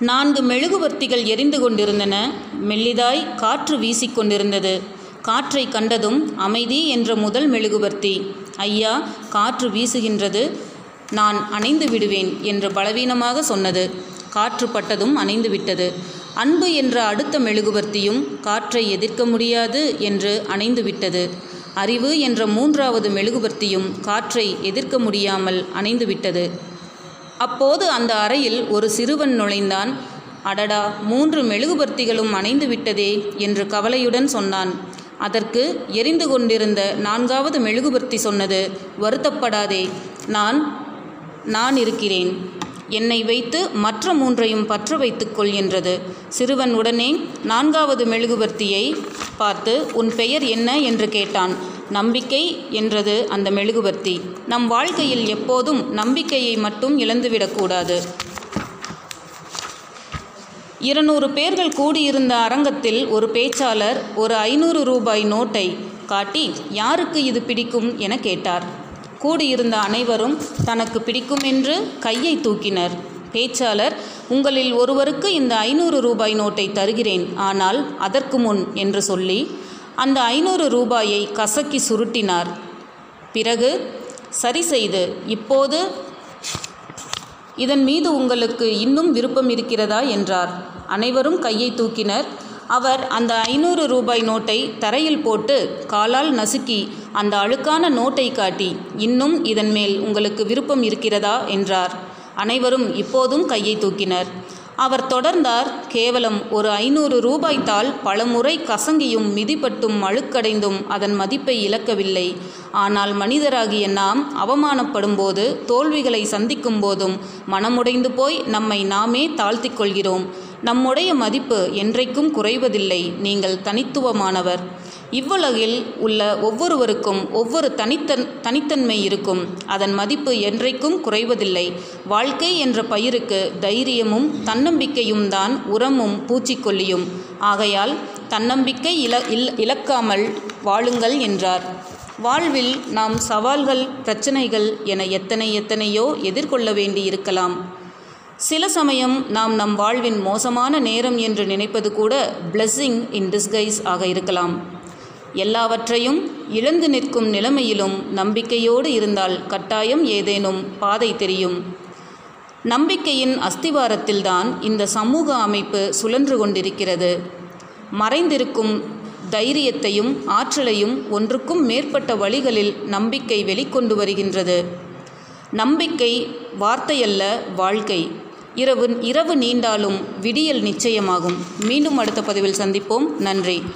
நான்கு மெழுகுவர்த்திகள் எரிந்து கொண்டிருந்தன. மெல்லிதாய் காற்று வீசிக்கொண்டிருந்தது காற்றை கண்டதும் அமைதி என்ற முதல் மெழுகுவர்த்தி. ஐயா காற்று வீசுகின்றது. நான் அணைந்து விடுவேன் என்று பலவீனமாக சொன்னது. காற்று பட்டதும் அணைந்து விட்டது. அன்பு என்ற அடுத்த மெழுகுவர்த்தியும் காற்றை எதிர்க்க முடியாது என்று அணைந்து விட்டது. அறிவு என்ற மூன்றாவது மெழுகுவர்த்தியும் காற்றை எதிர்க்க முடியாமல் அணைந்து விட்டது. அப்போது அந்த அறையில் ஒரு சிறுவன் நுழைந்தான். அடடா மூன்று மெழுகுபர்த்திகளும் அணைந்து விட்டதே என்று கவலையுடன் சொன்னான். அதற்கு எரிந்து கொண்டிருந்த நான்காவது மெழுகுபர்த்தி சொன்னது வருத்தப்படாதே நான் நான் இருக்கிறேன். என்னை வைத்து மற்ற மூன்றையும் பற்ற வைத்துக்கொள் என்றது. சிறுவன் உடனே நான்காவது மெழுகுபர்த்தியை பார்த்து உன் பெயர் என்ன? என்று கேட்டான். நம்பிக்கை என்றது அந்த மெழுகுபர்த்தி நம் வாழ்க்கையில் எப்போதும் நம்பிக்கையை மட்டும் இழந்துவிடக்கூடாது. இருநூறு பேர்கள் கூடியிருந்த அரங்கத்தில் ஒரு பேச்சாளர் ஒரு ஐநூறு ரூபாய் நோட்டை காட்டி யாருக்கு இது பிடிக்கும்? என கேட்டார். கூடியிருந்த அனைவரும் தனக்கு பிடிக்கும் என்று கையை தூக்கினர். பேச்சாளர் உங்களில் ஒருவருக்கு இந்த ஐநூறு ரூபாய் நோட்டை தருகிறேன். ஆனால் அதற்கு முன் என்று சொல்லி அந்த ஐநூறு ரூபாயை கசக்கி சுருட்டினார். பிறகு சரி செய்து இப்போது இதன் மீது உங்களுக்கு இன்னும் விருப்பம் இருக்கிறதா? என்றார். அனைவரும் கையை தூக்கினர். அவர் அந்த ஐநூறு ரூபாய் நோட்டை தரையில் போட்டு காலால் நசுக்கி அந்த அழுக்கான நோட்டை காட்டி இன்னும் இதன் மேல் உங்களுக்கு விருப்பம் இருக்கிறதா? என்றார். அனைவரும் இப்போதும் கையை தூக்கினர். அவர் தொடர்ந்தார் கேவலம் ஒரு ஐநூறு ரூபாய்த்தால் பலமுறை கசங்கியும் மிதிப்பட்டும் அழுக்கடைந்தும் அதன் மதிப்பை இழக்கவில்லை. ஆனால் மனிதராகிய நாம் அவமானப்படும் போது தோல்விகளை சந்திக்கும் போதும் மனமுடைந்து போய் நம்மை நாமே தாழ்த்திக் கொள்கிறோம் நம்முடைய மதிப்பு என்றைக்கும் குறைவதில்லை. நீங்கள் தனித்துவமானவர். இவ்வுலகில் உள்ள ஒவ்வொருவருக்கும் ஒவ்வொரு தனித்தன் தனித்தன்மை இருக்கும். அதன் மதிப்பு என்றைக்கும் குறைவதில்லை. வாழ்க்கை என்ற பயிருக்கு தைரியமும் தன்னம்பிக்கையும் தான் உரமும் பூச்சிக்கொல்லியும். ஆகையால் தன்னம்பிக்கை இல இல் இழக்காமல் வாழுங்கள் என்றார். வாழ்வில் நாம் சவால்கள் பிரச்சனைகள் என எத்தனை எத்தனையோ எதிர்கொள்ள வேண்டி இருக்கலாம் சில சமயம் நாம் நம் வாழ்வின் மோசமான நேரம் என்று நினைப்பது கூட பிளஸ்ஸிங் இன் டிஸ்கைஸ் ஆக இருக்கலாம். எல்லாவற்றையும் இழந்து நிற்கும் நிலைமையிலும் நம்பிக்கையோடு இருந்தால் கட்டாயம் ஏதேனும் பாதை தெரியும். நம்பிக்கையின் அஸ்திவாரத்தில்தான் இந்த சமூக அமைப்பு சுழன்று கொண்டிருக்கிறது. மறைந்திருக்கும் தைரியத்தையும் ஆற்றலையும் ஒன்றுக்கும் மேற்பட்ட வழிகளில் நம்பிக்கை வெளிக்கொண்டு வருகின்றது. நம்பிக்கை வார்த்தையல்ல வாழ்க்கை. இரவு இரவு நீண்டாலும் விடியல் நிச்சயமாகும். மீண்டும் அடுத்த பதிவில் சந்திப்போம். நன்றி.